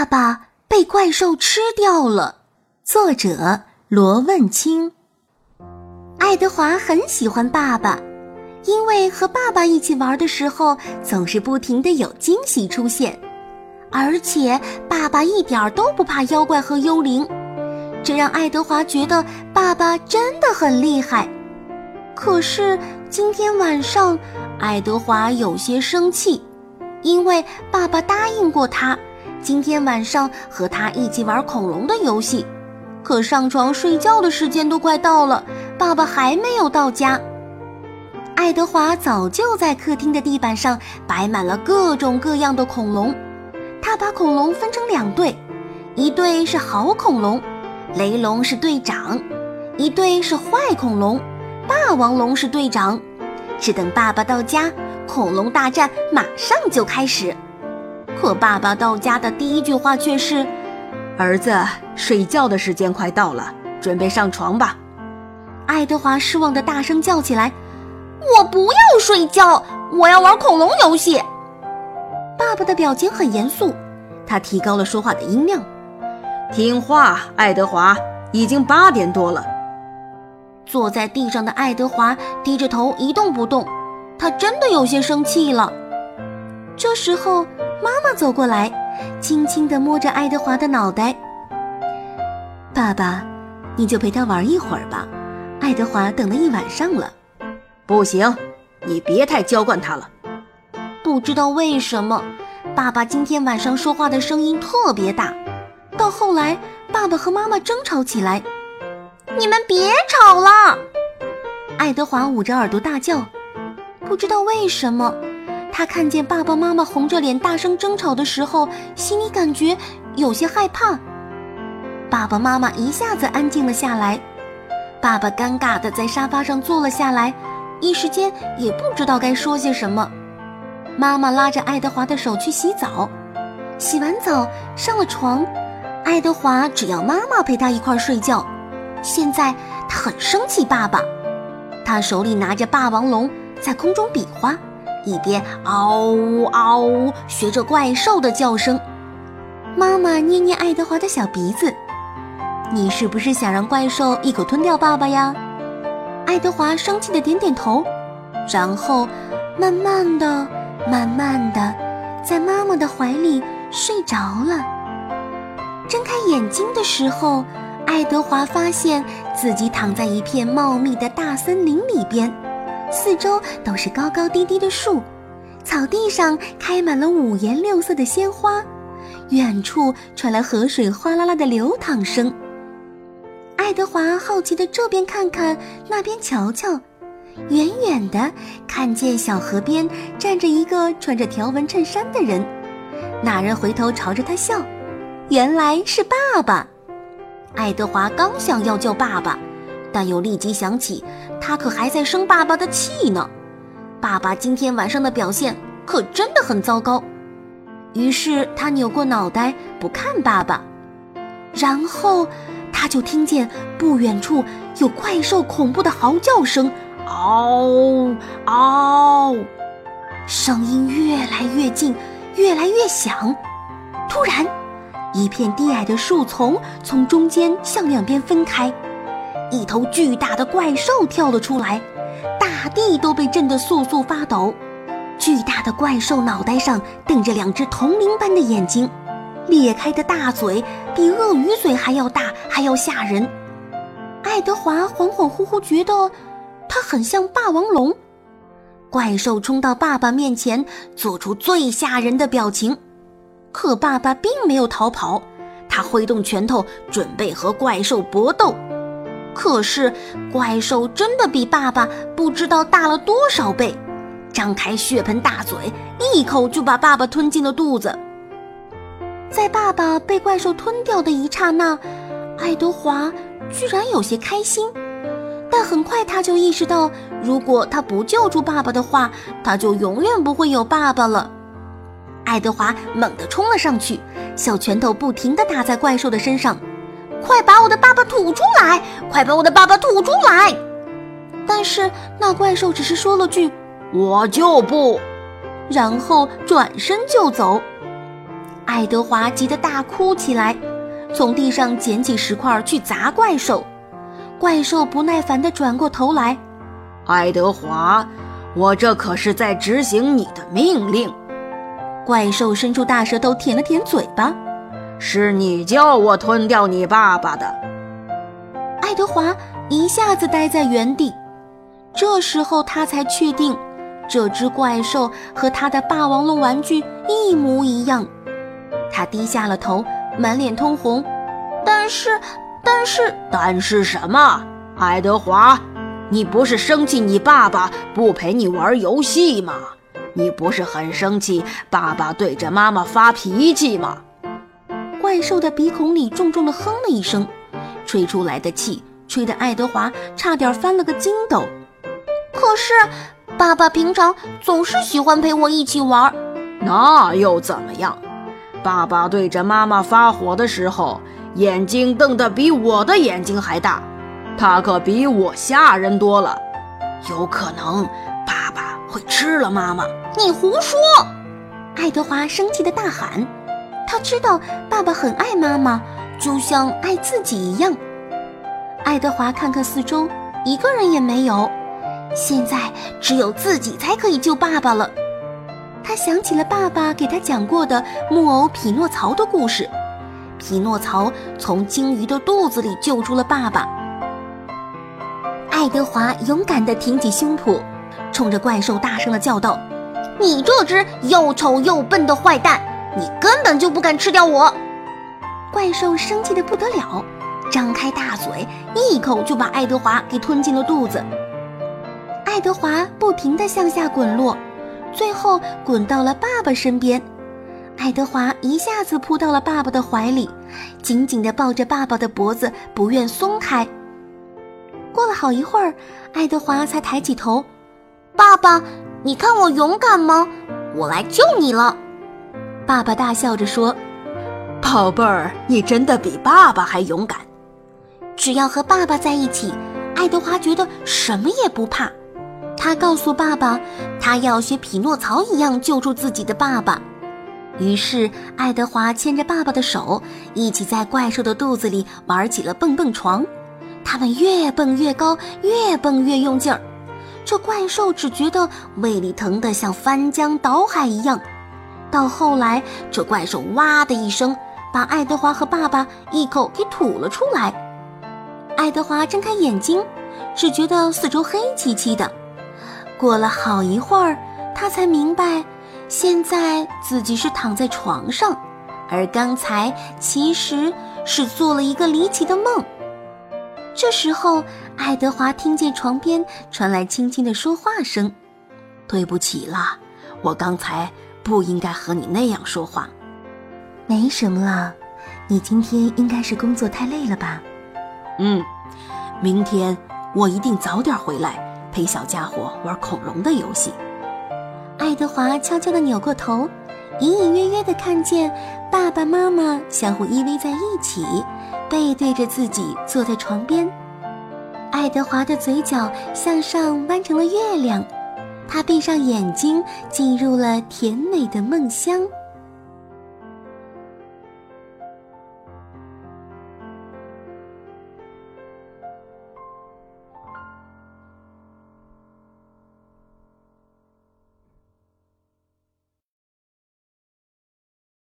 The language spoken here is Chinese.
爸爸被怪兽吃掉了。作者罗问清。爱德华很喜欢爸爸，因为和爸爸一起玩的时候，总是不停的有惊喜出现，而且爸爸一点都不怕妖怪和幽灵，这让爱德华觉得爸爸真的很厉害。可是今天晚上，爱德华有些生气，因为爸爸答应过他。今天晚上和他一起玩恐龙的游戏，可上床睡觉的时间都快到了，爸爸还没有到家。爱德华早就在客厅的地板上摆满了各种各样的恐龙，他把恐龙分成两队，一队是好恐龙，雷龙是队长；一队是坏恐龙，霸王龙是队长。只等爸爸到家，恐龙大战马上就开始。可爸爸到家的第一句话却是：“儿子，睡觉的时间快到了，准备上床吧。”爱德华失望的大声叫起来：“我不要睡觉，我要玩恐龙游戏。”爸爸的表情很严肃，他提高了说话的音量：“听话，爱德华，已经八点多了。”坐在地上的爱德华低着头一动不动，他真的有些生气了。这时候。妈妈走过来，轻轻地摸着爱德华的脑袋。爸爸，你就陪他玩一会儿吧。爱德华等了一晚上了。不行，你别太娇惯他了。不知道为什么，爸爸今天晚上说话的声音特别大。到后来，爸爸和妈妈争吵起来。你们别吵了！爱德华捂着耳朵大叫。不知道为什么。他看见爸爸妈妈红着脸大声争吵的时候，心里感觉有些害怕。爸爸妈妈一下子安静了下来，爸爸尴尬地在沙发上坐了下来，一时间也不知道该说些什么。妈妈拉着爱德华的手去洗澡，洗完澡上了床，爱德华只要妈妈陪他一块睡觉。现在他很生气爸爸，他手里拿着霸王龙在空中比划。一边嗷呜嗷呜学着怪兽的叫声，妈妈捏捏爱德华的小鼻子：“你是不是想让怪兽一口吞掉爸爸呀？”爱德华生气的点点头，然后慢慢的、慢慢的在妈妈的怀里睡着了。睁开眼睛的时候，爱德华发现自己躺在一片茂密的大森林里边。四周都是高高低低的树，草地上开满了五颜六色的鲜花，远处传来河水哗啦啦的流淌声。爱德华好奇的这边看看，那边瞧瞧，远远的看见小河边站着一个穿着条纹衬衫的人，那人回头朝着他笑，原来是爸爸。爱德华刚想要叫爸爸。但又立即想起，他可还在生爸爸的气呢。爸爸今天晚上的表现可真的很糟糕。于是他扭过脑袋不看爸爸，然后他就听见不远处有怪兽恐怖的嚎叫声，嗷嗷，声音越来越近，越来越响。突然，一片低矮的树丛从中间向两边分开。一头巨大的怪兽跳了出来，大地都被震得簌簌发抖。巨大的怪兽脑袋上瞪着两只铜铃般的眼睛，裂开的大嘴比鳄鱼嘴还要大，还要吓人。爱德华恍恍惚惚觉得，它很像霸王龙。怪兽冲到爸爸面前，做出最吓人的表情。可爸爸并没有逃跑，他挥动拳头准备和怪兽搏斗。可是，怪兽真的比爸爸不知道大了多少倍，张开血盆大嘴，一口就把爸爸吞进了肚子。在爸爸被怪兽吞掉的一刹那，爱德华居然有些开心，但很快他就意识到，如果他不救出爸爸的话，他就永远不会有爸爸了。爱德华猛地冲了上去，小拳头不停地打在怪兽的身上。快把我的爸爸吐出来！快把我的爸爸吐出来！但是那怪兽只是说了句“我就不”，然后转身就走。爱爱德华急得大哭起来，从地上捡起石块去砸怪兽。怪兽不耐烦地转过头来：“爱德华，我这可是在执行你的命令。”怪兽伸出大舌头舔了舔嘴巴：“是你叫我吞掉你爸爸的。”爱德华一下子呆在原地。这时候他才确定，这只怪兽和他的霸王龙玩具一模一样。他低下了头，满脸通红。但是，但是，但是什么？爱德华，你不是生气你爸爸不陪你玩游戏吗？你不是很生气爸爸对着妈妈发脾气吗？怪兽的鼻孔里重重的哼了一声，吹出来的气吹得爱德华差点翻了个筋斗。可是，爸爸平常总是喜欢陪我一起玩，那又怎么样？爸爸对着妈妈发火的时候，眼睛瞪得比我的眼睛还大，他可比我吓人多了。有可能，爸爸会吃了妈妈。你胡说！爱德华生气的大喊。他知道爸爸很爱妈妈，就像爱自己一样。爱德华看看四周，一个人也没有。现在只有自己才可以救爸爸了。他想起了爸爸给他讲过的木偶匹诺曹的故事。匹诺曹从鲸鱼的肚子里救出了爸爸。爱德华勇敢地挺起胸脯，冲着怪兽大声地叫道：“你这只又丑又笨的坏蛋，你根本就不敢吃掉我！”怪兽生气的不得了，张开大嘴，一口就把爱德华给吞进了肚子。爱德华不停地向下滚落，最后滚到了爸爸身边。爱德华一下子扑到了爸爸的怀里，紧紧地抱着爸爸的脖子，不愿松开。过了好一会儿，爱德华才抬起头：“爸爸，你看我勇敢吗？我来救你了。”爸爸大笑着说：“宝贝儿，你真的比爸爸还勇敢。只要和爸爸在一起，爱德华觉得什么也不怕。”他告诉爸爸，他要学匹诺曹一样救助自己的爸爸。于是，爱德华牵着爸爸的手，一起在怪兽的肚子里玩起了蹦蹦床。他们越蹦越高，越蹦越用劲儿。这怪兽只觉得胃里疼得像翻江倒海一样。到后来，这怪兽哇的一声，把爱德华和爸爸一口给吐了出来。爱德华睁开眼睛，只觉得四周黑漆漆的。过了好一会儿，他才明白，现在自己是躺在床上，而刚才其实是做了一个离奇的梦。这时候，爱德华听见床边传来轻轻的说话声：“对不起啦，我刚才不应该和你那样说话。”“没什么了，你今天应该是工作太累了吧？”“嗯，明天我一定早点回来。”陪小家伙玩恐龙的游戏。爱德华悄悄地扭过头，隐隐约约地看见爸爸妈妈相互依偎在一起，背对着自己坐在床边。爱德华的嘴角向上弯成了月亮，他闭上眼睛，进入了甜美的梦乡。